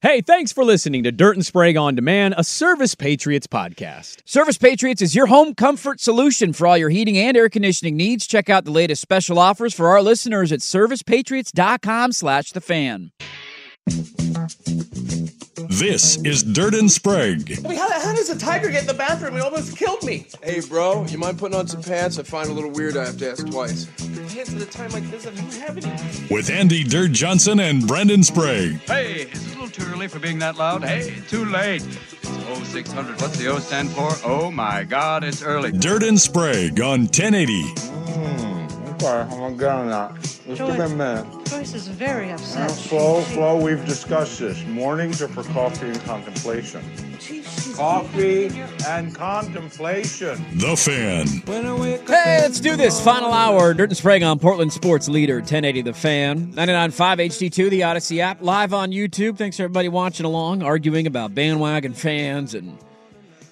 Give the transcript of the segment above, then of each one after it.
Hey, thanks for listening to Dirt and Sprague on Demand, a Service Patriots podcast. Service Patriots is your home comfort solution for all your heating and air conditioning needs. Check out the latest special offers for our listeners at servicepatriots.com slash the fan. This is Dirt and Sprague. I mean, how, how does a tiger get in the bathroom? He almost killed me. Hey, bro, you mind putting on some pants? I find a little weird I have to ask twice. Pants at a time like this, I don't have any. With Andy Dirt Johnson and Brendan Sprague. Hey, is it a little too early for being that loud? Hey, too late. It's 0600. What's the O stand for? Oh my God, it's early. Dirt and Sprague on 1080. Mm, okay, I'm gonna get on that. Just give me a minute. Joyce is very upset. Uh, Flo, Flo, we've discussed this. Mornings are for coffee and contemplation. Coffee and contemplation. The Fan. Hey, let's do this. Final hour. Dirt and Sprague on Portland Sports Leader, 1080 The Fan. 99.5 HD2, the Odyssey app. Live on YouTube. Thanks everybody watching along, arguing about bandwagon fans and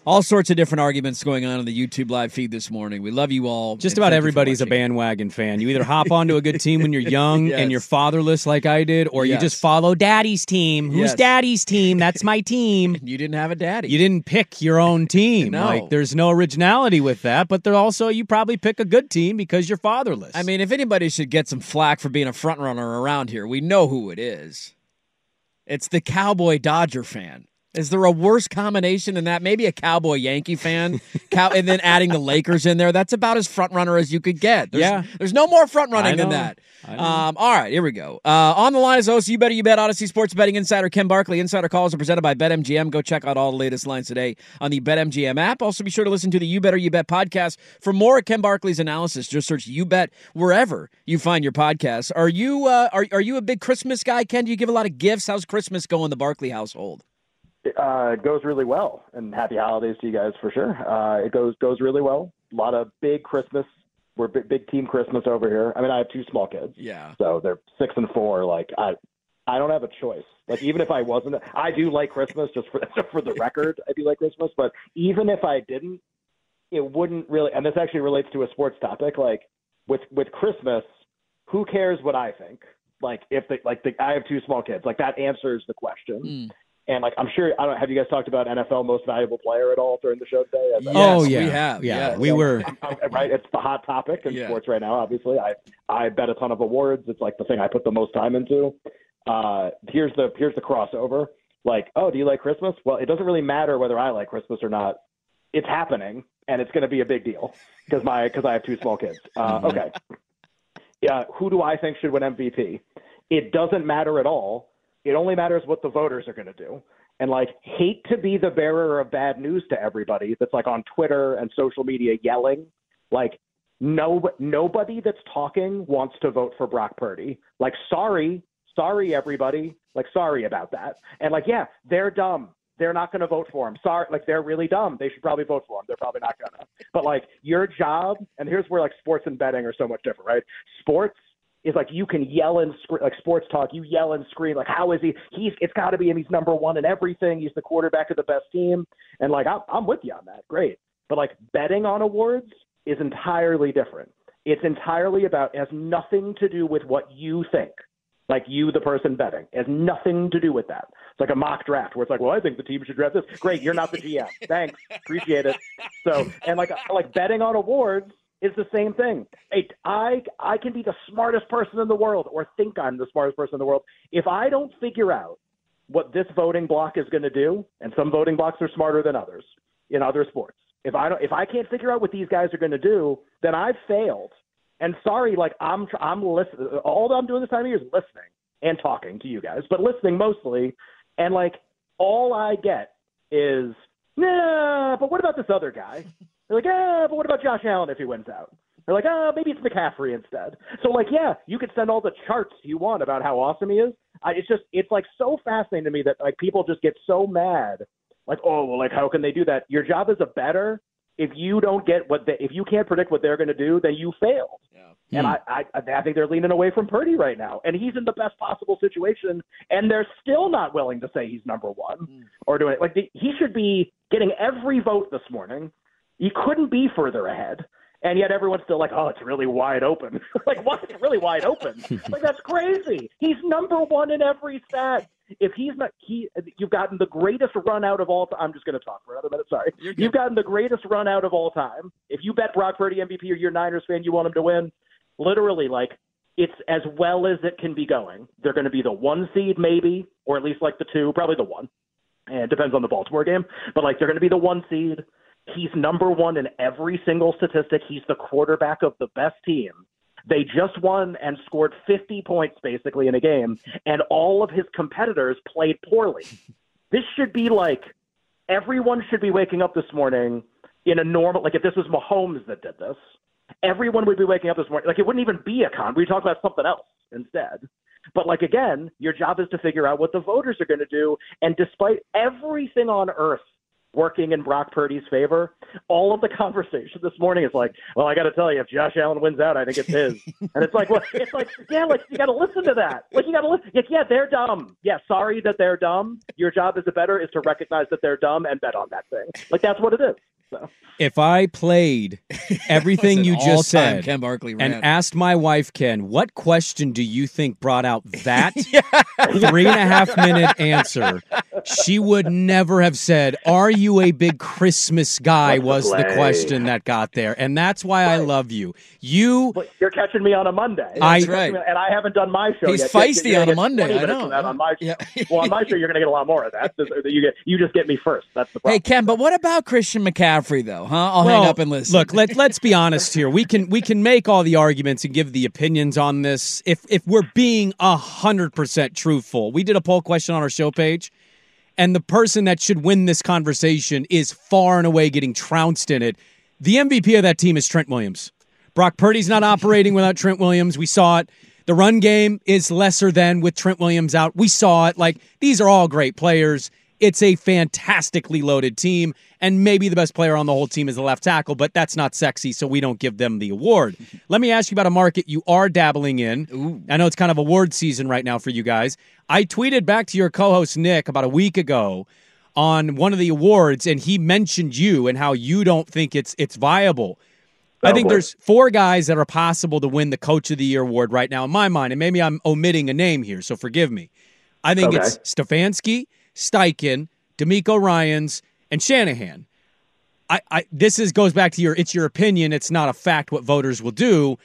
all sorts of different arguments going on in the YouTube live feed this morning. We love you all. Just about thank you for everybody's a bandwagon fan. You either hop onto a good team when you're young Yes. and you're fatherless like I did, or you just follow daddy's team. Who's Yes. daddy's team? That's my team. You didn't have a daddy. You didn't pick your own team. No. Like there's no originality with that, but there also you probably pick a good team because you're fatherless. I mean, if anybody should get some flack for being a front runner around here, we know who it is. It's the Cowboy Dodger fan. Is there a worse combination than that? Maybe a Cowboy Yankee fan, cow, and then adding the Lakers in there. That's about as front runner as you could get. There's, Yeah. there's no more front running than that. Um, all right, here we go. Uh, on the line is host, you better you bet Odyssey Sports Betting Insider Ken Barkley. Insider calls are presented by BetMGM. Go check out all the latest lines today on the BetMGM app. Also, be sure to listen to the You Better You Bet podcast for more of Ken Barkley's analysis. Just search You Bet wherever you find your podcasts. Are you uh, are are you a big Christmas guy, Ken? Do you give a lot of gifts? How's Christmas going in the Barkley household? Uh, it goes really well, and happy holidays to you guys for sure. Uh, it goes goes really well. A lot of big Christmas. We're big, big team Christmas over here. I mean, I have two small kids, Yeah. so they're six and four. Like I, I don't have a choice. Like even if I wasn't, I do like Christmas. Just for for the record, I do like Christmas. But even if I didn't, it wouldn't really. And this actually relates to a sports topic. Like with with Christmas, who cares what I think? Like if the like the I have two small kids. Like that answers the question. Mm. And like I'm sure I don't have you guys talked about NFL most valuable player at all during the show today? As I- oh yeah, we have, Yeah, yes. we were. right? It's the hot topic in Yeah. sports right now. Obviously, I I bet a ton of awards. It's like the thing I put the most time into. Uh, here's the here's the crossover. Like, oh, do you like Christmas? Well, it doesn't really matter whether I like Christmas or not. It's happening, and it's going to be a big deal because my because I have two small kids. Uh, okay. Yeah, who do I think should win MVP? It doesn't matter at all. It only matters what the voters are going to do. And like, hate to be the bearer of bad news to everybody that's like on Twitter and social media yelling. Like, no, nobody that's talking wants to vote for Brock Purdy. Like, sorry, sorry, everybody. Like, sorry about that. And like, yeah, they're dumb. They're not going to vote for him. Sorry, like they're really dumb. They should probably vote for him. They're probably not going to. But like, your job, and here's where like sports and betting are so much different, right? Sports, is like you can yell and scream, like sports talk. You yell and scream like, "How is he? He's it's got to be him. He's number one in everything. He's the quarterback of the best team." And like I'm, I'm with you on that. Great, but like betting on awards is entirely different. It's entirely about has nothing to do with what you think. Like you, the person betting, it has nothing to do with that. It's like a mock draft where it's like, well, I think the team should draft this. Great, you're not the GM. Thanks, appreciate it. So, and like like betting on awards is the same thing. Hey, I I can be the smartest person in the world or think I'm the smartest person in the world. If I don't figure out what this voting block is going to do, and some voting blocks are smarter than others in other sports. If I don't, if I can't figure out what these guys are going to do, then I've failed. And sorry, like I'm I'm listening. All I'm doing this time of year is listening and talking to you guys, but listening mostly. And like all I get is, nah. But what about this other guy? They're like, ah, but what about Josh Allen if he wins out? They're like, ah, maybe it's McCaffrey instead. So like, yeah, you could send all the charts you want about how awesome he is. I, it's just, it's like so fascinating to me that like people just get so mad. Like, oh, well, like how can they do that? Your job as a better if you don't get what they, if you can't predict what they're going to do, then you failed. Yeah. And hmm. I, I, I think they're leaning away from Purdy right now, and he's in the best possible situation, and they're still not willing to say he's number one mm. or doing it. Like the, he should be getting every vote this morning. He couldn't be further ahead, and yet everyone's still like, "Oh, it's really wide open." like, what? It's really wide open. like that's crazy. He's number one in every stat if he's not he you've gotten the greatest run out of all time. I'm just going to talk for another minute. Sorry, you've gotten the greatest run out of all time. If you bet Brock Purdy MVP or you're Niners fan, you want him to win. Literally, like it's as well as it can be going. They're going to be the one seed, maybe, or at least like the two, probably the one. And it depends on the Baltimore game, but like they're going to be the one seed. He's number one in every single statistic. He's the quarterback of the best team. They just won and scored 50 points basically in a game, and all of his competitors played poorly. This should be like everyone should be waking up this morning in a normal like if this was Mahomes that did this, everyone would be waking up this morning like it wouldn't even be a con. We talk about something else instead. But like again, your job is to figure out what the voters are going to do, and despite everything on earth working in Brock Purdy's favor. All of the conversation this morning is like, well, I got to tell you, if Josh Allen wins out, I think it's his. and it's like, well, it's like, yeah, like you got to listen to that. Like you got to listen. Like, yeah, they're dumb. Yeah, sorry that they're dumb. Your job as a better is to recognize that they're dumb and bet on that thing. Like that's what it is. So. If I played everything you just said Ken Barkley and asked my wife, Ken, what question do you think brought out that three and a half minute answer? She would never have said, Are you a big Christmas guy? Was the, the, question that got there. And that's why I love you. You You're catching me on a Monday. That's right. And I haven't done my show He's yet. feisty you're on a Monday. I know. On my show. Yeah. well, on my show, you're going to get a lot more of that. You, get, you just get me first. That's the problem. Hey, Ken, but what about Christian McCaffrey, though? Huh? I'll well, hang up and listen. Look, let, let's be honest here. We can we can make all the arguments and give the opinions on this. If if we're being hundred percent truthful, we did a poll question on our show page, and the person that should win this conversation is far and away getting trounced in it. The MVP of that team is Trent Williams. Brock Purdy's not operating without Trent Williams. We saw it. The run game is lesser than with Trent Williams out. We saw it. Like these are all great players. It's a fantastically loaded team, and maybe the best player on the whole team is the left tackle, but that's not sexy, so we don't give them the award. Let me ask you about a market you are dabbling in. Ooh. I know it's kind of award season right now for you guys. I tweeted back to your co host, Nick, about a week ago on one of the awards, and he mentioned you and how you don't think it's it's viable. I oh, think there's four guys that are possible to win the Coach of the Year award right now in my mind, and maybe I'm omitting a name here, so forgive me. I think okay. it's Stefanski, Steichen, DeMeco Ryans, and Shanahan. I, I this is goes back to your it's your opinion. It's not a fact what voters will do.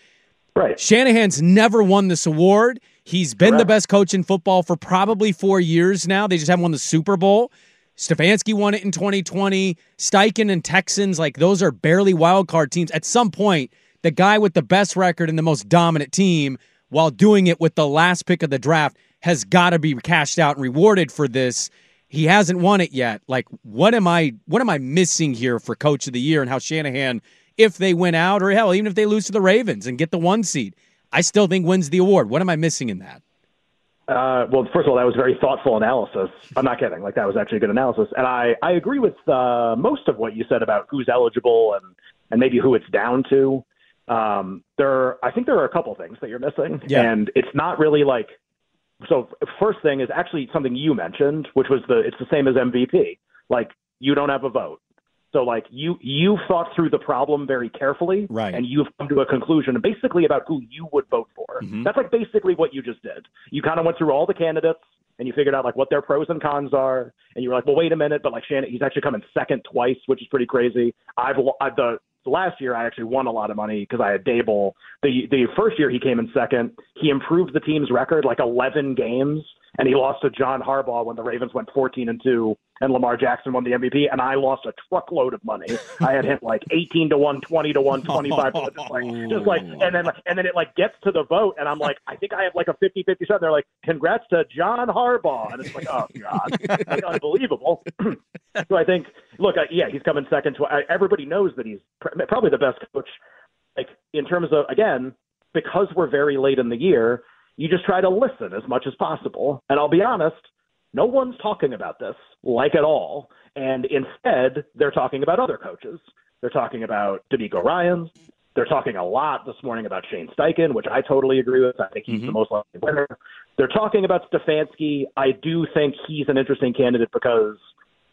Right. Shanahan's never won this award. He's been Correct. the best coach in football for probably four years now. They just haven't won the Super Bowl. Stefanski won it in 2020. Steichen and Texans, like those are barely wild card teams. At some point, the guy with the best record and the most dominant team, while doing it with the last pick of the draft, has got to be cashed out and rewarded for this. He hasn't won it yet. Like, what am I? What am I missing here for Coach of the Year and how Shanahan, if they win out, or hell, even if they lose to the Ravens and get the one seed, I still think wins the award. What am I missing in that? Uh, well, first of all, that was very thoughtful analysis. I'm not kidding. Like that was actually a good analysis, and I I agree with uh, most of what you said about who's eligible and and maybe who it's down to. Um, there, I think there are a couple things that you're missing, Yeah. and it's not really like. So first thing is actually something you mentioned, which was the it's the same as MVP. Like you don't have a vote. So like you you thought through the problem very carefully, Right. And you've come to a conclusion basically about who you would vote for. Mhm. That's like basically what you just did. You kind of went through all the candidates and you figured out like what their pros and cons are, and you were like, well, wait a minute, but like Shanahan, he's actually coming second twice, which is pretty crazy. I've lo- I, the last year I actually won a lot of money because I had Dable. The the first year he came in second, he improved the team's record like 11 games, and he lost to John Harbaugh when the Ravens went 14 and two, and Lamar Jackson won the MVP, and I lost a truckload of money. I had him like 18 to one, 20 to one, 25 to one, just like just like, and then and then it like gets to the vote, and I'm like, I think I have like a 50 50 shot. They're like, congrats to John Harbaugh, and it's like, oh god, like, unbelievable. so I think, look, uh, yeah, he's coming second. To, I, everybody knows that he's pr- probably the best coach. Like in terms of again, because we're very late in the year, you just try to listen as much as possible. And I'll be honest, no one's talking about this like at all. And instead, they're talking about other coaches. They're talking about DeMeco Ryans. They're talking a lot this morning about Shane Steichen, which I totally agree with. I think he's the mm-hmm. most likely winner. They're talking about Stefanski. I do think he's an interesting candidate because,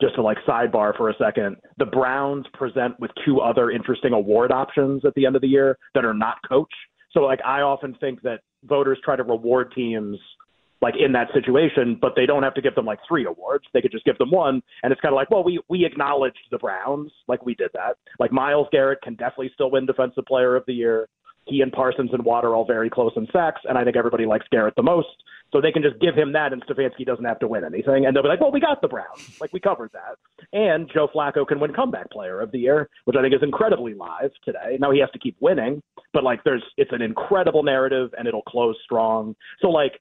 just to like sidebar for a second, the Browns present with two other interesting award options at the end of the year that are not coach. So like I often think that voters try to reward teams like in that situation, but they don't have to give them like three awards. They could just give them one, and it's kind of like, well, we we acknowledged the Browns, like we did that. Like Myles Garrett can definitely still win Defensive Player of the Year. He and Parsons and Water are all very close in sacks, and I think everybody likes Garrett the most. So they can just give him that, and Stefanski doesn't have to win anything. And they'll be like, well, we got the Browns. Like, we covered that. And Joe Flacco can win Comeback Player of the Year, which I think is incredibly live today. Now he has to keep winning, but, like, there's it's an incredible narrative, and it'll close strong. So, like,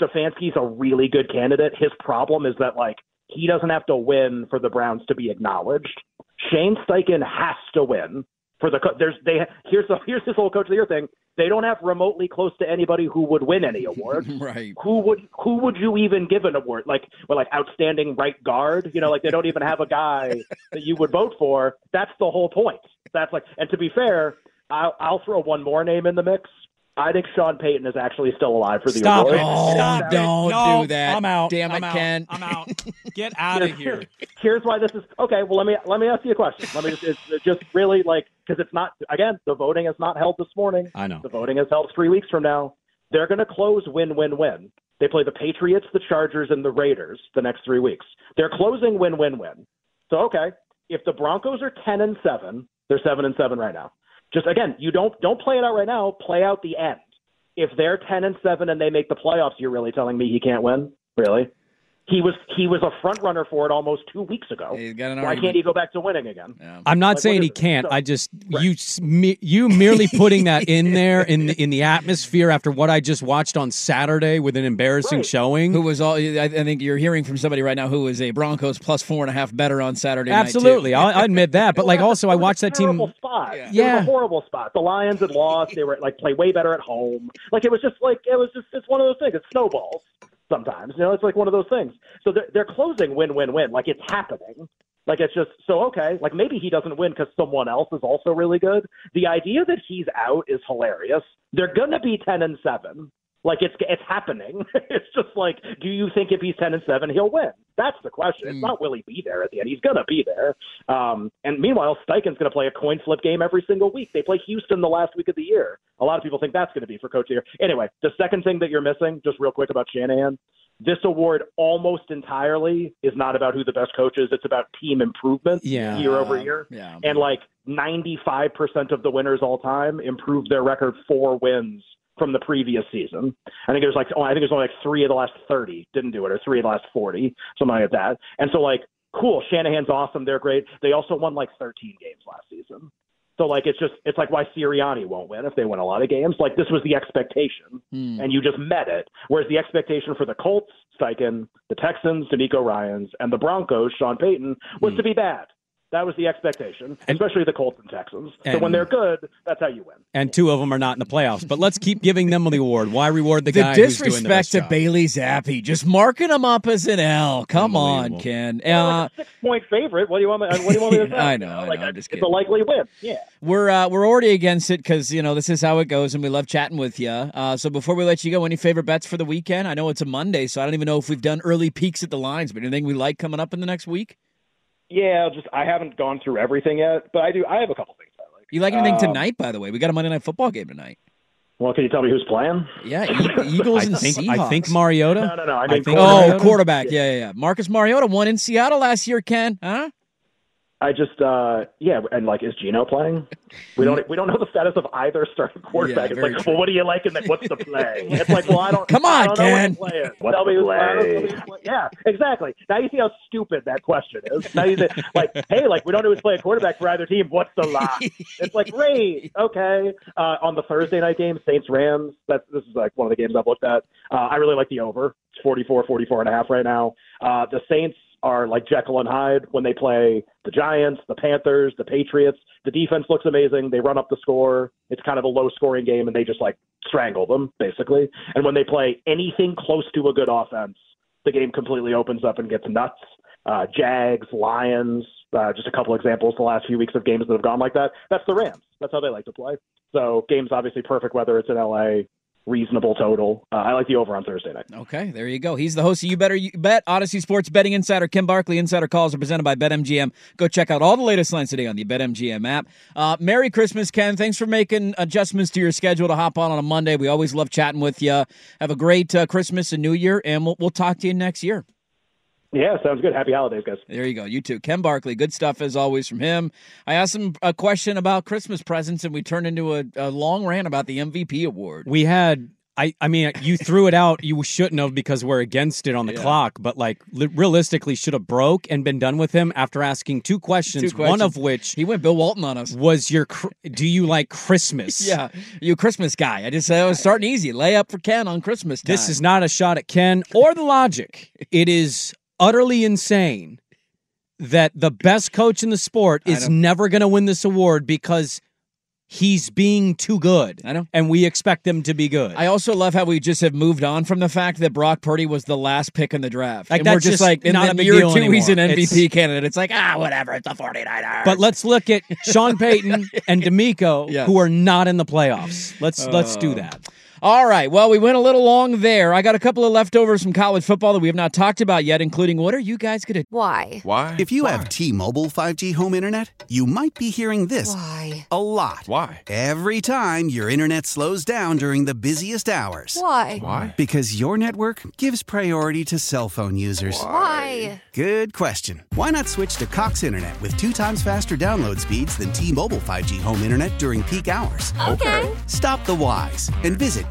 Stefanski's a really good candidate. His problem is that, like, he doesn't have to win for the Browns to be acknowledged. Shane Steichen has to win for the co- there's they here's the here's this whole coach of the year thing. They don't have remotely close to anybody who would win any award. right. Who would who would you even give an award like well like outstanding right guard? You know, like they don't even have a guy that you would vote for. That's the whole point. That's like and to be fair, I'll, I'll throw one more name in the mix. I think Sean Payton is actually still alive for the Stop award. it. Oh, Stop it. don't No, do that. I'm out. Damn it, I'm out. Ken. I'm out. Get out of here. Here's why this is okay. Well, let me let me ask you a question. Let me just it's it's just really like because it's not again the voting is not held this morning. I know. The voting is held three weeks from now. They're going to close win win win. They play the Patriots, the Chargers, and the Raiders the next three weeks. They're closing win win win. So okay, if the Broncos are ten and seven, they're seven and seven right now. Just again, you don't don't play it out right now. Play out the end. If they're ten and seven and they make the playoffs, you're really telling me he can't win? Really? He was he was a front runner for it almost two weeks ago. He's got an Why argument. can't he go back to winning again? I'm not Like, saying he can't. So- I just you you merely putting that in there in the, in the atmosphere after what I just watched on Saturday with an embarrassing Right. showing. Who was all? I, I think you're hearing from somebody right now who is a Broncos plus four and a half better on Saturday night. Absolutely, I'll, I admit that. But like, also, I watched a that team. terrible Spot. Yeah. It Yeah. was a horrible spot. The Lions had lost. They were like play way better at home. Like it was just like it was just it's one of those things. It snowballs sometimes. You know, it's like one of those things. So they're, they're closing win win win. Like it's happening. Like it's just so okay. Like maybe he doesn't win because someone else is also really good. The idea that he's out is hilarious. They're gonna be ten and seven. Like it's it's happening. it's just like, do you think if he's ten and seven he'll win? That's the question. It's not will he be there at the end. He's gonna be there. Um, and meanwhile, Steichen's gonna play a coin flip game every single week. They play Houston the last week of the year. A lot of people think that's gonna be for coach of the year. Anyway, the second thing that you're missing, just real quick about Shanahan, this award almost entirely is not about who the best coach is. It's about team improvement Yeah. year over year. Yeah. And like 95% of the winners all time improved their record four wins from the previous season. I think it was like, oh, I think it was only like three of the last 30 didn't do it, or three of the last 40, something like that. And so, like, cool, Shanahan's awesome. They're great. They also won like 13 games last season. So, like, it's just, it's like why Sirianni won't win if they win a lot of games. Like, this was the expectation, Hmm. and you just met it. Whereas the expectation for the Colts, Steichen, the Texans, DeMeco Ryans, and the Broncos, Sean Payton, was to be bad. That was the expectation, especially the Colts and Texans. so when they're good, that's how you win. And two of them are not in the playoffs. But let's keep giving them the award. Why reward the, The guy who's doing the disrespect best to job? Bailey Zappe, just marking him up as an L. Come on, Ken. Uh, Six point favorite. What do you want? Me, what do you want me to say? I know, You I like, know, I'm just it's a likely win. Yeah. we're uh, we're already against it because you know this is how it goes, and we love chatting with you. Uh, so before we let you go, any favorite bets for the weekend? I know it's a Monday, so I don't even know if we've done early peaks at the lines, but anything we like coming up in the next week? Yeah, just I haven't gone through everything yet, but I do. I have a couple things I like. You like anything Um, tonight? By the way, we got a Monday night football game tonight. Well, can you tell me who's playing? Yeah, E- Eagles I and think, Seahawks. I think Mariota. No, no, no. I mean, think Oh, Mariota. quarterback. Yeah, yeah, yeah. Marcus Mariota won in Seattle last year. Ken, huh? I just, uh yeah, and like, is Geno playing? We don't, we don't know the status of either starting quarterback. Yeah, it's like, true. well, what do you like in that? What's the play? It's like, well, I don't. Come I on, don't Ken. what playing. Tell me who's playing. Tell me who's playing. Yeah, exactly. Now you see how stupid that question is. Now you say, like, hey, like we don't know who's playing quarterback for either team. What's the lie? it's like, great, okay. Uh, on the Thursday night game, Saints Rams. That's this is like one of the games I've looked at. Uh, I really like the over. It's 44, 44 and a half right now. Uh, the Saints are like Jekyll and Hyde when they play the Giants, the Panthers, the Patriots. The defense looks amazing. They run up the score. It's kind of a low scoring game, and they just like strangle them, basically. And when they play anything close to a good offense, the game completely opens up and gets nuts. Uh, Jags, Lions, uh, just a couple examples the last few weeks of games that have gone like that. That's the Rams. That's how they like to play. So games obviously perfect whether it's in LA, reasonable total. Uh, I like the over on Thursday night. Okay, there you go. He's the host of You Better Bet, Odyssey Sports Betting Insider. Ken Barkley, Insider Calls are presented by BetMGM. Go check out all the latest lines today on the BetMGM app. Uh, Merry Christmas, Ken. Thanks for making adjustments to your schedule to hop on on a Monday. We always love chatting with you. Have a great uh, Christmas and New Year, and we'll, we'll talk to you next year. Yeah, sounds good. Happy holidays, guys. There you go. You too. Ken Barkley. Good stuff as always from him. I asked him a question about Christmas presents, and we turned into a, a long rant about the MVP award. We had. I, I mean, you threw it out. You shouldn't have because we're against it on the Yeah. clock. But like, li- realistically, should have broke and been done with him after asking two questions. Two One of which He went Bill Walton on us. was your. cr- Do you like Christmas? Yeah, you a Christmas guy. I just said I was starting easy. Lay up for Ken on Christmas time. This is not a shot at Ken or the logic. It is utterly insane that the best coach in the sport is never going to win this award because he's being too good. I know. And we expect him to be good. I also love how we just have moved on from the fact that Brock Purdy was the last pick in the draft. Like, and we're just, just like, in not the year two, he's an. MVP It's- candidate. It's like, ah, whatever. It's the 49ers. but let's look at Sean Payton and DeMeco, Yes. who are not in the playoffs. Let's let's do Oh. that. All right. Well, we went a little long there. I got a couple of leftovers from college football that we have not talked about yet, including what are you guys going to Why? Why? If you have T-Mobile 5G home internet, you might be hearing this Why? a lot. Why? Every time your internet slows down during the busiest hours. Why? Why? Because your network gives priority to cell phone users. Why? Good question. Why not switch to Cox Internet with two times faster download speeds than T-Mobile 5G home internet during peak hours? Okay. Stop the whys and visit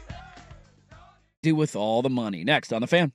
do with all the money. Next on the fan.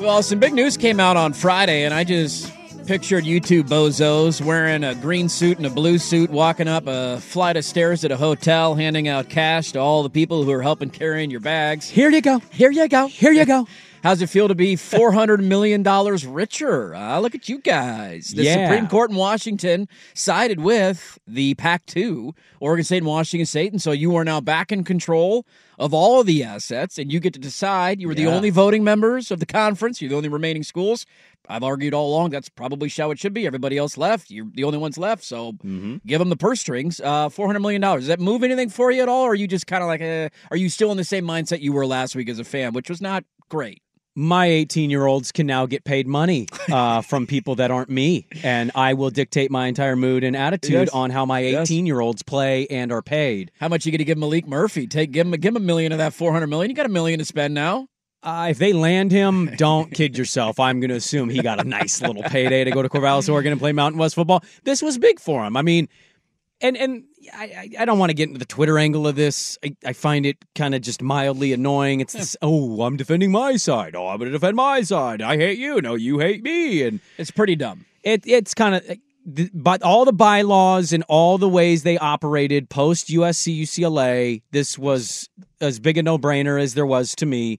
Well, some big news came out on Friday, and I just pictured you two bozos wearing a green suit and a blue suit walking up a flight of stairs at a hotel, handing out cash to all the people who are helping carrying your bags. Here you go. Here you go. Here you go. How's it feel to be $400 million richer? Uh, look at you guys. The Yeah. Supreme Court in Washington sided with the PAC 2, Oregon State and Washington State. And so you are now back in control of all of the assets, and you get to decide. You were the only voting members of the conference, you're the only remaining schools. I've argued all along that's probably how it should be. Everybody else left. You're the only ones left. So give them the purse strings. Uh, $400 million. Does that move anything for you at all? Or are you just kind of like, eh, are you still in the same mindset you were last week as a fan, which was not great? My 18 year olds can now get paid money uh, from people that aren't me. And I will dictate my entire mood and attitude Yes. on how my 18 year olds play and are paid. How much you going to give Malik Murphy? Take give him give him a million of that four hundred million. You got a million to spend now. Uh, if they land him, don't kid yourself. I'm going to assume he got a nice little payday to go to Corvallis, Oregon, and play Mountain West football. This was big for him. I mean, and and I, I- don't want to get into the Twitter angle of this. I, I find it kind of just mildly annoying. It's this, oh, I'm defending my side. Oh, I'm going to defend my side. I hate you. No, you hate me. And It's pretty dumb. it it's kind of but all the bylaws and all the ways they operated post USC UCLA, this was as big a no brainer as there was to me.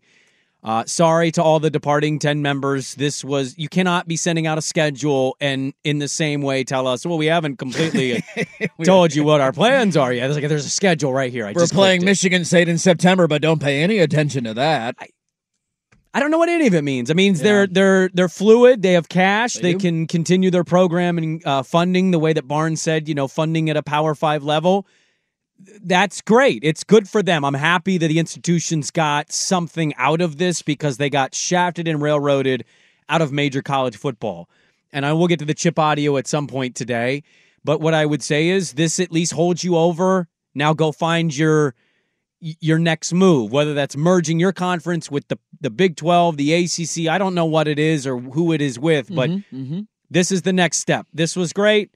Uh, sorry to all the departing 10 members. This was, you cannot be sending out a schedule and in the same way tell us, well, we haven't completely told you what our plans are yet. It's like, there's a schedule right here. I We're just playing. Michigan State in September, but don't pay any attention to that. I don't know what any of it means. It means they're they're they're fluid. They have cash. They, do. can continue their program and uh, funding the way that Barnes said. You know, funding at a Power Five level. That's great. It's good for them. I'm happy that the institutions got something out of this because they got shafted and railroaded out of major college football. And I will get to the chip audio at some point today. But what I would say is this at least holds you over. Now go find your your next move, whether that's merging your conference with the the Big 12, the ACC. I don't know what it is or who it is with, but Mhm. this is the next step. This was great.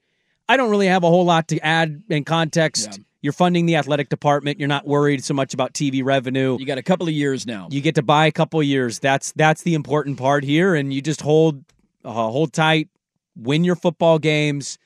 I don't really have a whole lot to add in context. You're funding the athletic department. You're not worried so much about TV revenue. You got a couple of years now. You get to buy a couple of years. That's that's the important part here, and you just hold uh, hold tight, win your football games,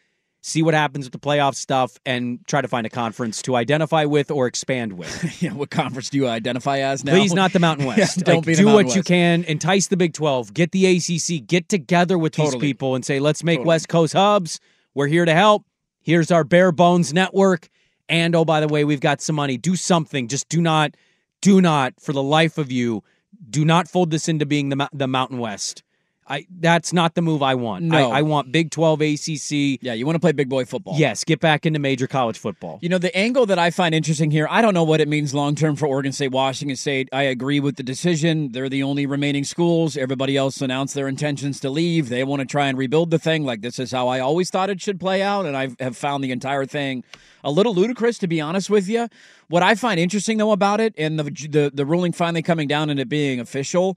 see what happens with the playoff stuff, and try to find a conference to identify with or expand with. yeah, what conference do you identify as now? Please, not the Mountain Yeah, West. don't Like, be the do Mountain what you can. Entice the Big Twelve. Get the ACC. Get together with these people and say, let's make West Coast hubs. We're here to help. Here's our bare bones network. And oh, by the way, we've got some money. Do something. Just do not, do not, for the life of you, do not fold this into being the the Mountain West. I that's not the move I want. No. I, I want Big Twelve ACC. Yeah, you want to play big boy football. Yes, get back into major college football. You know, the angle that I find interesting here, I don't know what it means long term for Oregon State, Washington State. I agree with the decision. They're the only remaining schools. Everybody else announced their intentions to leave. They want to try and rebuild the thing. Like, this is how I always thought it should play out. And I have found the entire thing a little ludicrous, to be honest with you. What I find interesting, though, about it and the, the, the ruling finally coming down and it being official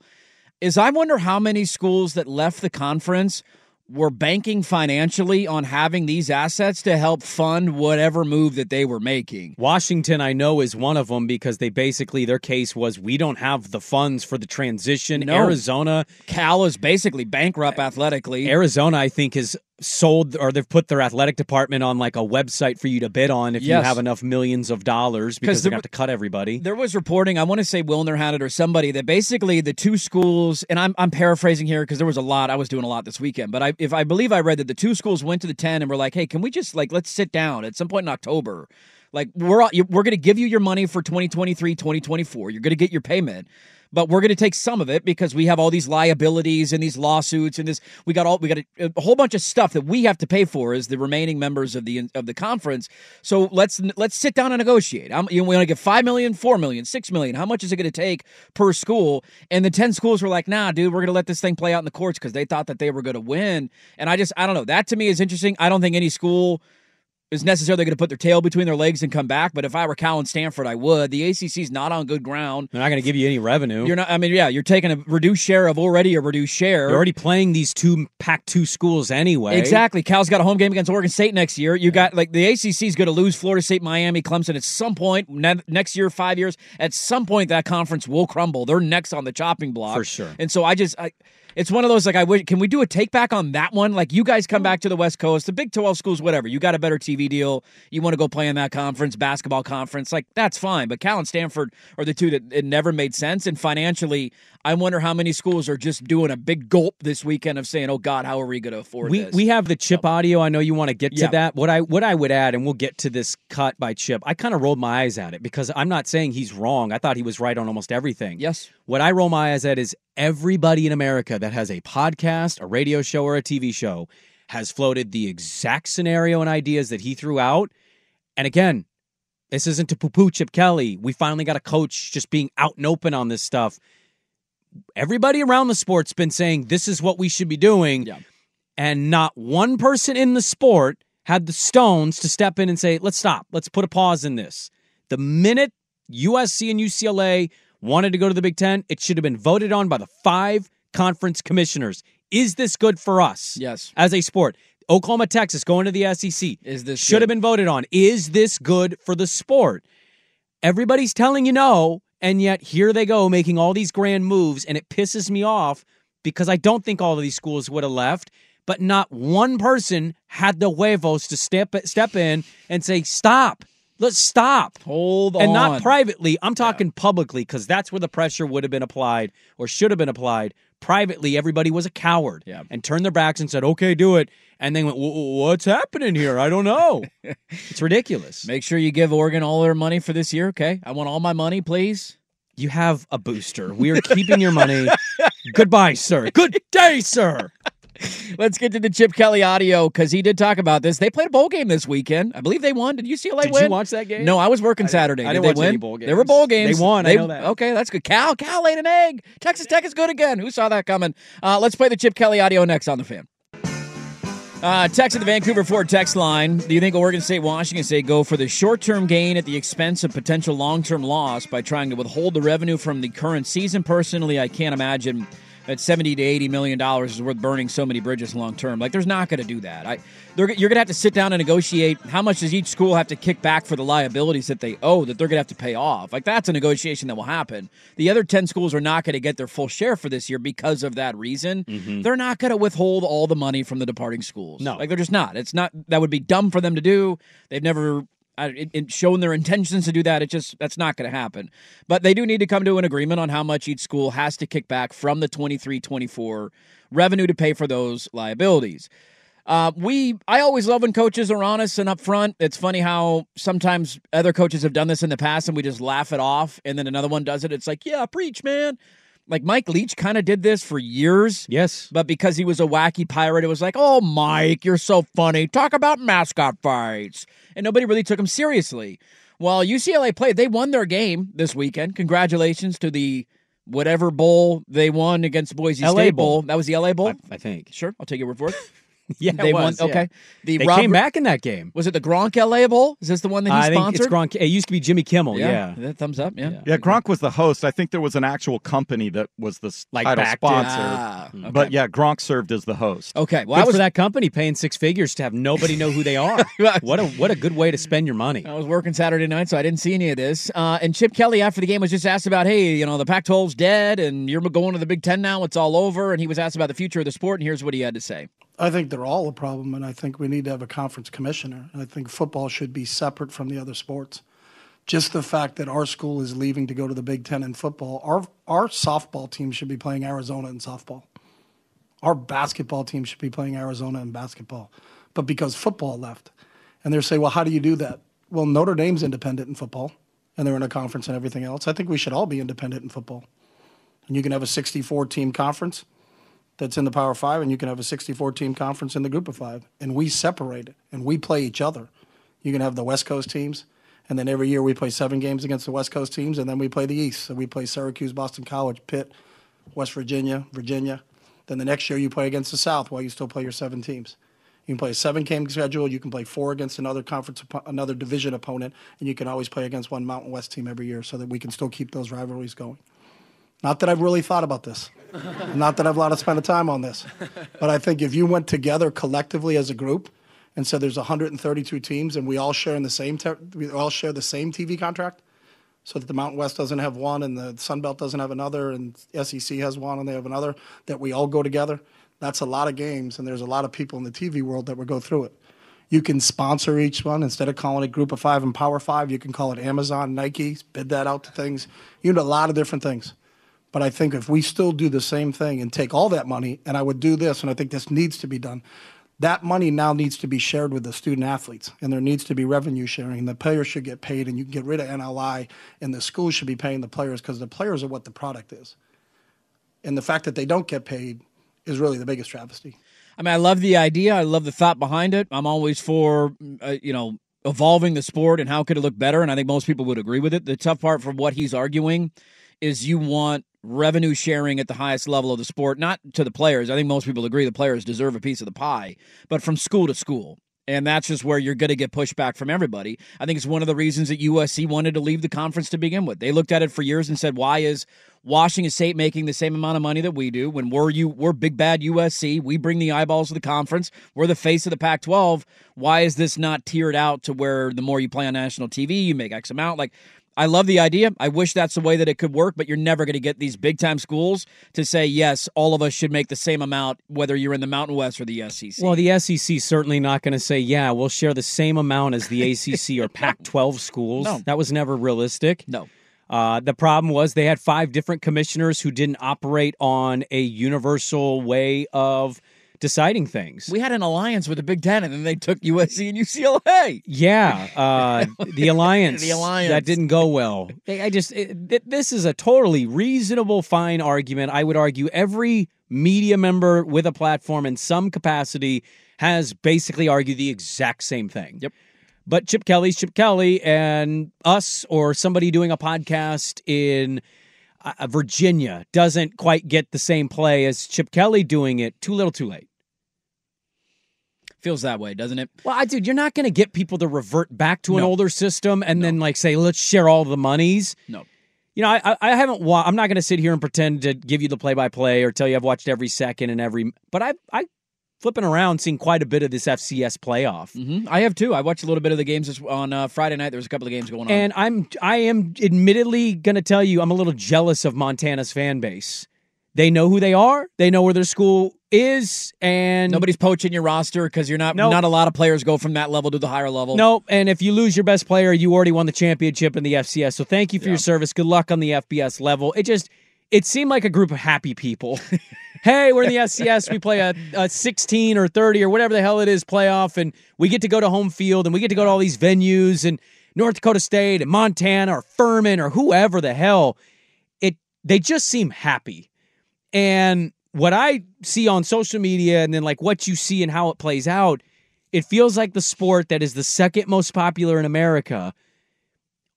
is I wonder how many schools that left the conference were banking financially on having these assets to help fund whatever move that they were making. Washington, I know, is one of them because they basically their case was we don't have the funds for the transition. No. Arizona, Cal is basically bankrupt athletically. Arizona, I think has sold or they've put their athletic department on like a website for you to bid on if you have enough millions of dollars because they're going to have to cut everybody. There was reporting, I want to say Wilner had it or somebody that basically the two schools, and I'm I'm paraphrasing here because there was a lot. I was doing a lot this weekend, but I if I believe I read that the two schools went to the ten and were like, hey, can we just like let's sit down at some point in October. Like we're all- we're going to give you your money for 2023, 2024. You're going to get your payment. But we're going to take some of it because we have all these liabilities and these lawsuits and this we got all we got a, a, whole bunch of stuff that we have to pay for as the remaining members of the of the conference. So let's let's sit down and negotiate. I'm, you know, we want to get 5 million 4 million 6 million. How much is it going to take per school? And the 10 schools were like nah dude we're going to let this thing play out in the courts because they thought that they were going to win. And i just i don't know. That to me is interesting. I don't think any school is necessarily going to put their tail between their legs and come back. But if I were Cal and Stanford, I would. The ACC's not on good ground. They're not going to give you any revenue. You're not. I mean, yeah, you're taking a reduced share of already a reduced share. You're already playing these two Pac-2 schools anyway. Exactly. Cal's got a home game against Oregon State next year. You got like the ACC is going to lose Florida State, Miami, Clemson at some point ne- next year, five years. At some point, that conference will crumble. They're next on the chopping block for sure. And so I just. I, it's one of those like I wish. Can we do a take back on that one? Like you guys come mm. back to the West Coast, the Big Twelve schools, whatever. You got a better TV deal. You want to go play in that conference, basketball conference, like that's fine. But Cal and Stanford are the two that it never made sense. And financially, I wonder how many schools are just doing a big gulp this weekend of saying, "Oh God, how are we going to afford we, this?" We have the Chip audio. I know you want to get to Yeah. that. What I what I would add, and we'll get to this cut by Chip. I kind of rolled my eyes at it because I'm not saying he's wrong. I thought he was right on almost everything. Yes. What I roll my eyes at is everybody in America that has a podcast, a radio show, or a TV show has floated the exact scenario and ideas that he threw out. And again, this isn't to poo poo Chip Kelly. We finally got a coach just being out and open on this stuff. Everybody around the sport's been saying this is what we should be doing. And not one person in the sport had the stones to step in and say, let's stop. Let's put a pause in this. The minute USC and UCLA wanted to go to the Big Ten, it should have been voted on by the five conference commissioners. Is this good for us? Yes. As a sport. Oklahoma, Texas going to the SEC. Is this should good? have been voted on. Is this good for the sport? Everybody's telling you no, and yet here they go making all these grand moves, and it pisses me off because I don't think all of these schools would have left, but not one person had the huevos to step step in and say, "Stop, let's stop." Hold and on. not privately. I'm talking publicly because that's where the pressure would have been applied or should have been applied. Privately, everybody was a coward Yeah. and turned their backs and said, "Okay, do it." And they went, "Wh- wh- "What's happening here? I don't know." it's ridiculous. Make sure you give Oregon all their money for this year. Okay, I want all my money, please. You have a booster. We are keeping your money. Goodbye, sir. Good day, sir. Let's get to the Chip Kelly audio because he did talk about this. They played a bowl game this weekend. I believe they won. Did UCLA Did win? Did you watch that game? No, I was working Saturday. I Did didn't they win? any bowl There were games. bowl games. They won, I know that. Okay, that's good. Cal, Cal laid an egg. Texas Tech is good again. Who saw that coming? Uh, let's play the Chip Kelly audio next on the fan. Uh, text at the Vancouver Ford text line. Do you think Oregon State, Washington State go for the short term gain at the expense of potential long term loss by trying to withhold the revenue from the current season? Personally, I can't imagine that 70 to 80 million dollars is worth burning so many bridges long term. Like, there's not going to do that. I, they're, you're going to have to sit down and negotiate how much does each school have to kick back for the liabilities that they owe that they're going to have to pay off. Like, that's a negotiation that will happen. The other 10 schools are not going to get their full share for this year because of that reason. Mm-hmm. They're not going to withhold all the money from the departing schools. No. Like, they're just not. It's not, that would be dumb for them to do. They've never uh, it, it shown their intentions to do that. It just that's not going to happen. But they do need to come to an agreement on how much each school has to kick back from the 23-24 revenue to pay for those liabilities. Uh, we I always love when coaches are honest and upfront. It's funny how sometimes other coaches have done this in the past and we just laugh it off, and then another one does it. It's like, yeah, preach, man. Like Mike Leach kind of did this for years. Yes. But because he was a wacky pirate, it was like, oh, Mike, you're so funny. Talk about mascot fights. And nobody really took him seriously. Well, UCLA played. They won their game this weekend. Congratulations to the whatever bowl they won against Boise LA State Bowl. Bowl. That was the LA Bowl? I think. Sure. I'll take your word for it. Yeah, they it was, won. yeah. Okay. The they Robert- came back in that game. Was it the Gronk LA Bowl? Is this the one that he I think sponsored? it's Gronk. It used to be Jimmy Kimmel. Yeah. Yeah, thumbs up. Yeah. Yeah, Gronk was the host. I think there was an actual company that was the Like title sponsor. Ah, okay. But yeah, Gronk served as the host. Okay. Well, Good I was for that company paying six figures to have nobody know who they are. what a what a good way to spend your money. I was working Saturday night, so I didn't see any of this. Uh, and Chip Kelly, after the game, was just asked about, hey, you know, the Pac 12's dead and you're going to the Big Ten now. It's all over. And he was asked about the future of the sport, and here's what he had to say. I think they're all a problem, and I think we need to have a conference commissioner. I think football should be separate from the other sports. Just the fact that our school is leaving to go to the Big Ten in football, our our softball team should be playing Arizona in softball. Our basketball team should be playing Arizona in basketball, but because football left, and they're saying, well, how do you do that? Well, Notre Dame's independent in football, and they're in a conference and everything else. I think we should all be independent in football. And you can have a 64 team conference that's in the Power Five, and you can have a 64 team conference in the Group of Five. And we separate it and we play each other. You can have the West Coast teams, and then every year we play seven games against the West Coast teams, and then we play the East. So we play Syracuse, Boston College, Pitt, West Virginia, Virginia. Then the next year you play against the South while you still play your seven teams. You can play a seven game schedule. You can play four against another conference, another division opponent, and you can always play against one Mountain West team every year so that we can still keep those rivalries going. Not that I've really thought about this. Not that I've a lot of spent of time on this. But I think if you went together collectively as a group and said there's 132 teams and we all share in the same we all share the same TV contract, so that the Mountain West doesn't have one and the Sun Belt doesn't have another and SEC has one and they have another, that we all go together. That's a lot of games and there's a lot of people in the TV world that would go through it. You can sponsor each one instead of calling it Group of Five and Power Five. You can call it Amazon, Nike, bid that out to things. You do a lot of different things. But I think if we still do the same thing and take all that money, and I would do this, and I think this needs to be done, that money now needs to be shared with the student athletes, and there needs to be revenue sharing. The players should get paid, and you can get rid of NLI, and the schools should be paying the players because the players are what the product is. And the fact that they don't get paid is really the biggest travesty. I mean, I love the idea. I love the thought behind it. I'm always for, uh, you know, evolving the sport and how could it look better. And I think most people would agree with it. The tough part for what he's arguing is you want revenue sharing at the highest level of the sport, not to the players. I think most people agree the players deserve a piece of the pie, but from school to school. And that's just where you're going to get pushback from everybody. I think it's one of the reasons that USC wanted to leave the conference to begin with. They looked at it for years and said, "Why is Washington State making the same amount of money that we do when we're you we're big bad USC? We bring the eyeballs to the conference. We're the face of the Pac-12. Why is this not tiered out to where the more you play on national TV, you make X amount? Like I love the idea. I wish that's the way that it could work, but you're never going to get these big time schools to say, yes, all of us should make the same amount, whether you're in the Mountain West or the SEC. Well, the SEC certainly not going to say, yeah, we'll share the same amount as the ACC or Pac 12 schools. No. That was never realistic. No. Uh, the problem was they had five different commissioners who didn't operate on a universal way of deciding things. We had an alliance with the Big Ten, and then they took USC and UCLA. Yeah, uh, the alliance. The alliance. that didn't go well. I just it, this is a totally reasonable, fine argument. I would argue every media member with a platform in some capacity has basically argued the exact same thing. Yep. But Chip Kelly's Chip Kelly, and us or somebody doing a podcast in uh, Virginia doesn't quite get the same play as Chip Kelly doing it. Too little, too late. Feels that way, doesn't it? Well, I, dude, you're not going to get people to revert back to an no. older system and no. then like say, let's share all the monies. No. You know, I, I haven't. Wa- I'm not going to sit here and pretend to give you the play by play or tell you I've watched every second and every. But I, I, flipping around, seeing quite a bit of this FCS playoff. Mm-hmm. I have too. I watched a little bit of the games on uh, Friday night. There was a couple of games going on, and I'm, I am admittedly going to tell you, I'm a little jealous of Montana's fan base. They know who they are. They know where their school is, and nobody's poaching your roster because you're not. Nope. Not a lot of players go from that level to the higher level. Nope. And if you lose your best player, you already won the championship in the FCS. So thank you for yeah. your service. Good luck on the FBS level. It just it seemed like a group of happy people. hey, we're in the FCS. We play a, a 16 or 30 or whatever the hell it is playoff, and we get to go to home field and we get to go to all these venues and North Dakota State and Montana or Furman or whoever the hell. It they just seem happy. And what I see on social media and then like what you see and how it plays out, it feels like the sport that is the second most popular in America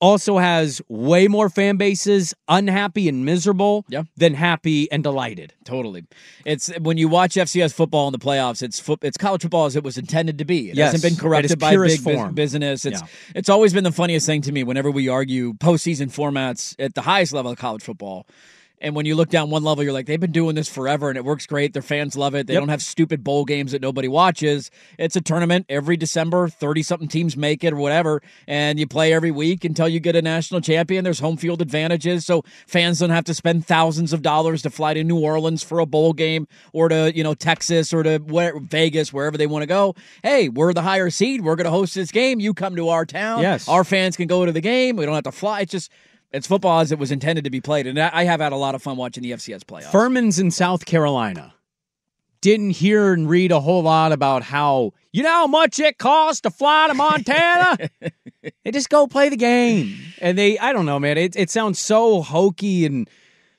also has way more fan bases unhappy and miserable yeah. than happy and delighted. Totally. It's when you watch FCS football in the playoffs, it's fo- it's college football as it was intended to be. It yes, hasn't been corrupted by big form. business. It's yeah. it's always been the funniest thing to me whenever we argue postseason formats at the highest level of college football and when you look down one level, you're like, they've been doing this forever and it works great. Their fans love it. They yep. don't have stupid bowl games that nobody watches. It's a tournament every December, 30 something teams make it or whatever. And you play every week until you get a national champion. There's home field advantages. So fans don't have to spend thousands of dollars to fly to New Orleans for a bowl game or to, you know, Texas or to where, Vegas, wherever they want to go. Hey, we're the higher seed. We're going to host this game. You come to our town. Yes. Our fans can go to the game. We don't have to fly. It's just it's football as it was intended to be played, and I have had a lot of fun watching the FCS playoffs. Furman's in South Carolina. Didn't hear and read a whole lot about how you know how much it costs to fly to Montana. they just go play the game, and they I don't know, man. It it sounds so hokey and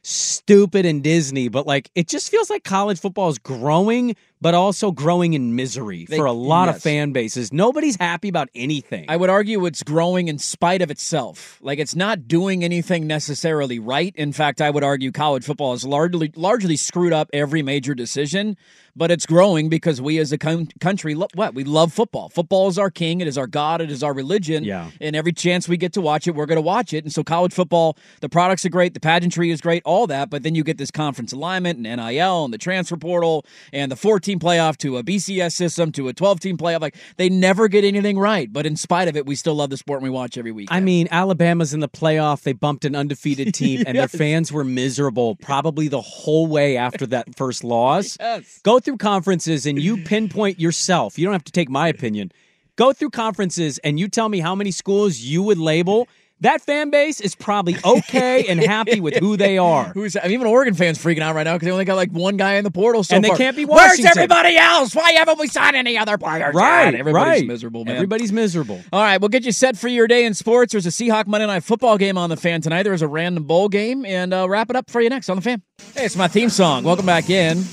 stupid and Disney, but like it just feels like college football is growing, but also growing in misery They- for a lot of fan bases. Nobody's happy about anything. I would argue it's growing in spite of itself. Like it's not doing anything necessarily right. In fact, I would argue college football has largely largely screwed up every major decision. But it's growing because we as a coun- country, lo- what we love football. Football is our king. It is our god. It is our religion. Yeah. And every chance we get to watch it, we're going to watch it. And so college football, the products are great, the pageantry is great, all that. But then you get this conference alignment and NIL and the transfer portal and the 14 playoff to a BCS system to a 12 team playoff. Like they never get anything right. But in spite of it, we still love the sport and we watch every week. I mean, Alabama's in the playoff. They bumped an undefeated team, and their fans were miserable probably the whole way after that first loss. Yes. Go through conferences and you pinpoint yourself. You don't have to take my opinion. Go through conferences and you tell me how many schools you would label. That fan base is probably okay and happy with who they are. Who's I mean, even Oregon fans freaking out right now because they only got like one guy in the portal so And they far. can't be Washington. Where's everybody else? Why haven't we signed any other players? Right, God, everybody's right. miserable, man. Everybody's miserable. All right, we'll get you set for your day in sports. There's a Seahawk Monday Night Football game on the fan tonight. There's a random bowl game, and uh, wrap it up for you next on the fan. Hey, it's my theme song. Welcome back in.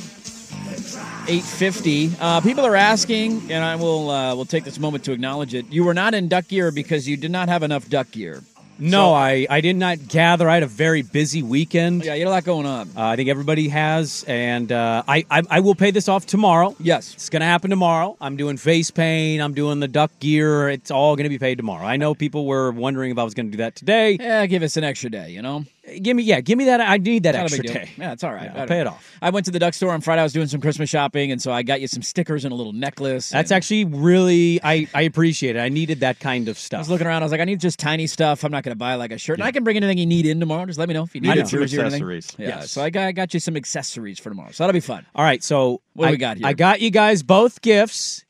850. Uh, people are asking, and I will uh, will take this moment to acknowledge it. You were not in duck gear because you did not have enough duck gear. No, So- I, I did not gather. I had a very busy weekend. Yeah, you had a lot going on. Uh, I think everybody has, and uh, I, I I will pay this off tomorrow. Yes, it's going to happen tomorrow. I'm doing face paint. I'm doing the duck gear. It's all going to be paid tomorrow. I know people were wondering if I was going to do that today. Yeah, give us an extra day, you know? Give me yeah, give me that. I need that Not extra day. Yeah, it's all right. Yeah, I I'll pay it off. I went to the duck store on Friday. I was doing some Christmas shopping, and so I got you some stickers and a little necklace. That's and actually really I I appreciate it. I needed that kind of stuff. I was looking around. I was like, I need just tiny stuff. I'm not going to buy like a shirt. And I can bring anything you need in tomorrow. Just let me know if you need I a know. Some jersey or anything. accessories. Yeah. Yes. So I got, I got you some accessories for tomorrow. So that'll be fun. All right, so What do I, we got here? I got you guys both gifts.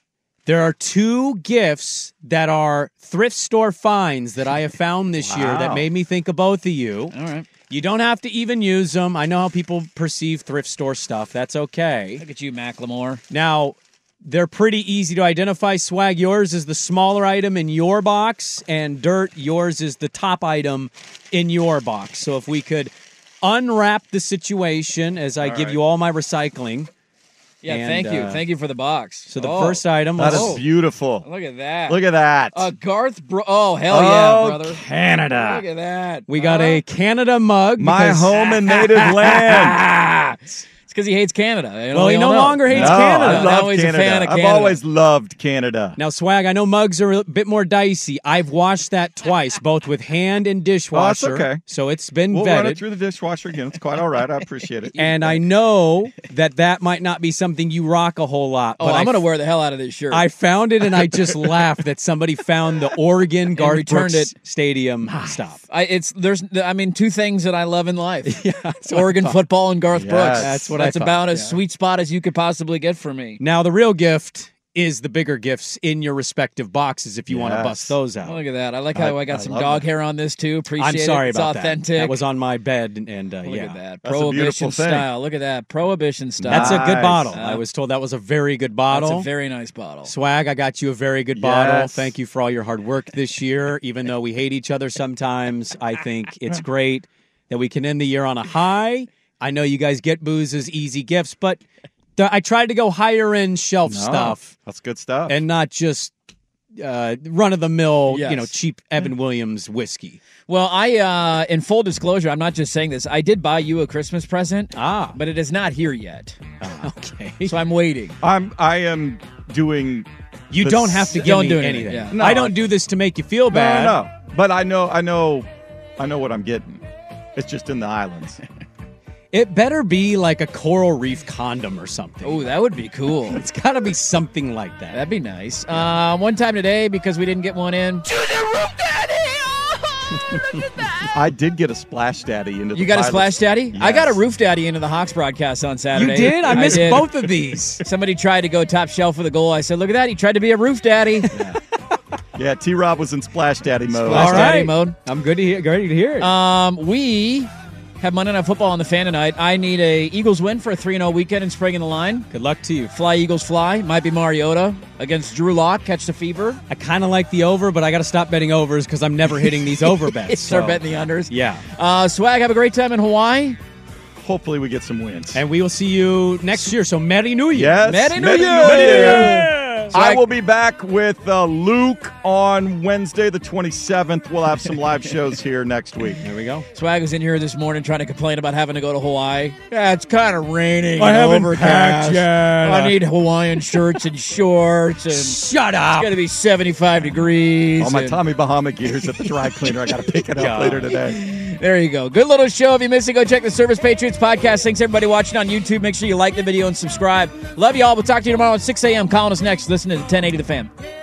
There are two gifts that are thrift store finds that I have found this year that made me think of both of you. All right. You don't have to even use them. I know how people perceive thrift store stuff. That's okay. Look at you, Macklemore. Now, they're pretty easy to identify. Swag, yours is the smaller item in your box, and Dirt, yours is the top item in your box. So if we could unwrap the situation as I All give right. you all my recycling. Yeah, And, thank you. uh, Thank you for the box. So the Oh. first item That was is beautiful. Look at that. Look at that. A Garth Bro. Oh, hell yeah, Oh, brother. Canada. Look at that. we got Uh, a Canada mug. My home and native land. It's because he hates Canada. You Well, we he no know. longer hates no, Canada. I Now love he's a Canada. fan of I've always loved Canada. Now, Swag, I know mugs are a bit more dicey. I've washed that twice, both with hand and oh, dishwasher. okay. So it's been We'll vetted. run it through the dishwasher again. It's quite all right. I appreciate it. and I know that that might not be something you rock a whole lot. Oh, but I'm going to wear the hell out of this shirt. I found it and I just laughed that somebody found the Oregon Garth Brooks it. Stadium stop. I, it's there's I mean two things that I love in life. Yeah, that's what I Oregon football and Garth Yes. Brooks. That's what I That's thought, about as yeah. sweet spot as you could possibly get for me. Now the real gift is the bigger gifts in your respective boxes if you want to bust those out. Look at that. I like how I got I some dog that. hair on this too. Appreciate I'm sorry it. It's about authentic. that. That was on my bed and, and, uh, Look yeah. at that. That's a Prohibition beautiful thing. style. Look at that. Prohibition style. That's a good bottle. Uh, I was told that was a very good bottle. That's a very nice bottle. Swag, I got you a very good bottle. Thank you for all your hard work this year. Even though we hate each other sometimes, I think it's great that we can end the year on a high. I know you guys get booze as easy gifts, but the, I tried to go higher end shelf No, stuff That's good stuff. and not just uh, run of the mill, Yes. you know, cheap Evan Williams whiskey. Well, I, uh, in full disclosure, I'm not just saying this. I did buy you a Christmas present, Ah, but it is not here yet. okay. So I'm waiting. I'm I am doing You the don't have to s- give Don't me do anything. anything, yeah. No, I don't do this to make you feel no, bad. no, no. But I know I know I know what I'm getting. It's just in the islands. It better be like a coral reef condom or something. Oh, that would be cool. It's got to be something like that. That'd be nice. Uh, one time today, because we didn't get one in, I did get a splash daddy into the you got a splash daddy. I got a roof daddy into the Hawks broadcast on Saturday. You did? I missed did. both of these. Somebody tried to go top shelf for the goal. I said, "Look at that! He tried to be a roof daddy." Yeah, T Rob was in splash daddy mode. Splash All daddy mode. I'm good to hear. Ready to hear it. Um, we have Monday Night Football on the fan tonight. I need a Eagles win for a 3 0 weekend in spring in the line. good luck to you. Fly Eagles fly. Might be Mariota against Drew Lock. Catch the fever. I kind of like the over, but I got to stop betting overs because I'm never hitting these over bets. Start so- betting the unders. Yeah. Uh, Swag, have a great time in Hawaii. Hopefully we get some wins. And we will see you next year. So Merry New Year. Yes. Merry New Merry Year. New Year. So I will be back with uh, Luke on Wednesday, the 27th. We'll have some live shows here next week. There we go. Swag was in here this morning trying to complain about having to go to Hawaii. Yeah, it's kind of raining. I haven't overcast. packed yet. I need Hawaiian shirts and shorts. And Shut up. It's going to be 75 degrees. All my and- Tommy Bahama gear's at the dry cleaner. I got to pick it up later today. There you go. Good little show. If you missed it, go check the Service Patriots podcast. Thanks everybody watching on YouTube. Make sure you like the video and subscribe. Love you all. We'll talk to you tomorrow at 6 a.m. Calling us next. Listen to the 1080 The Fan.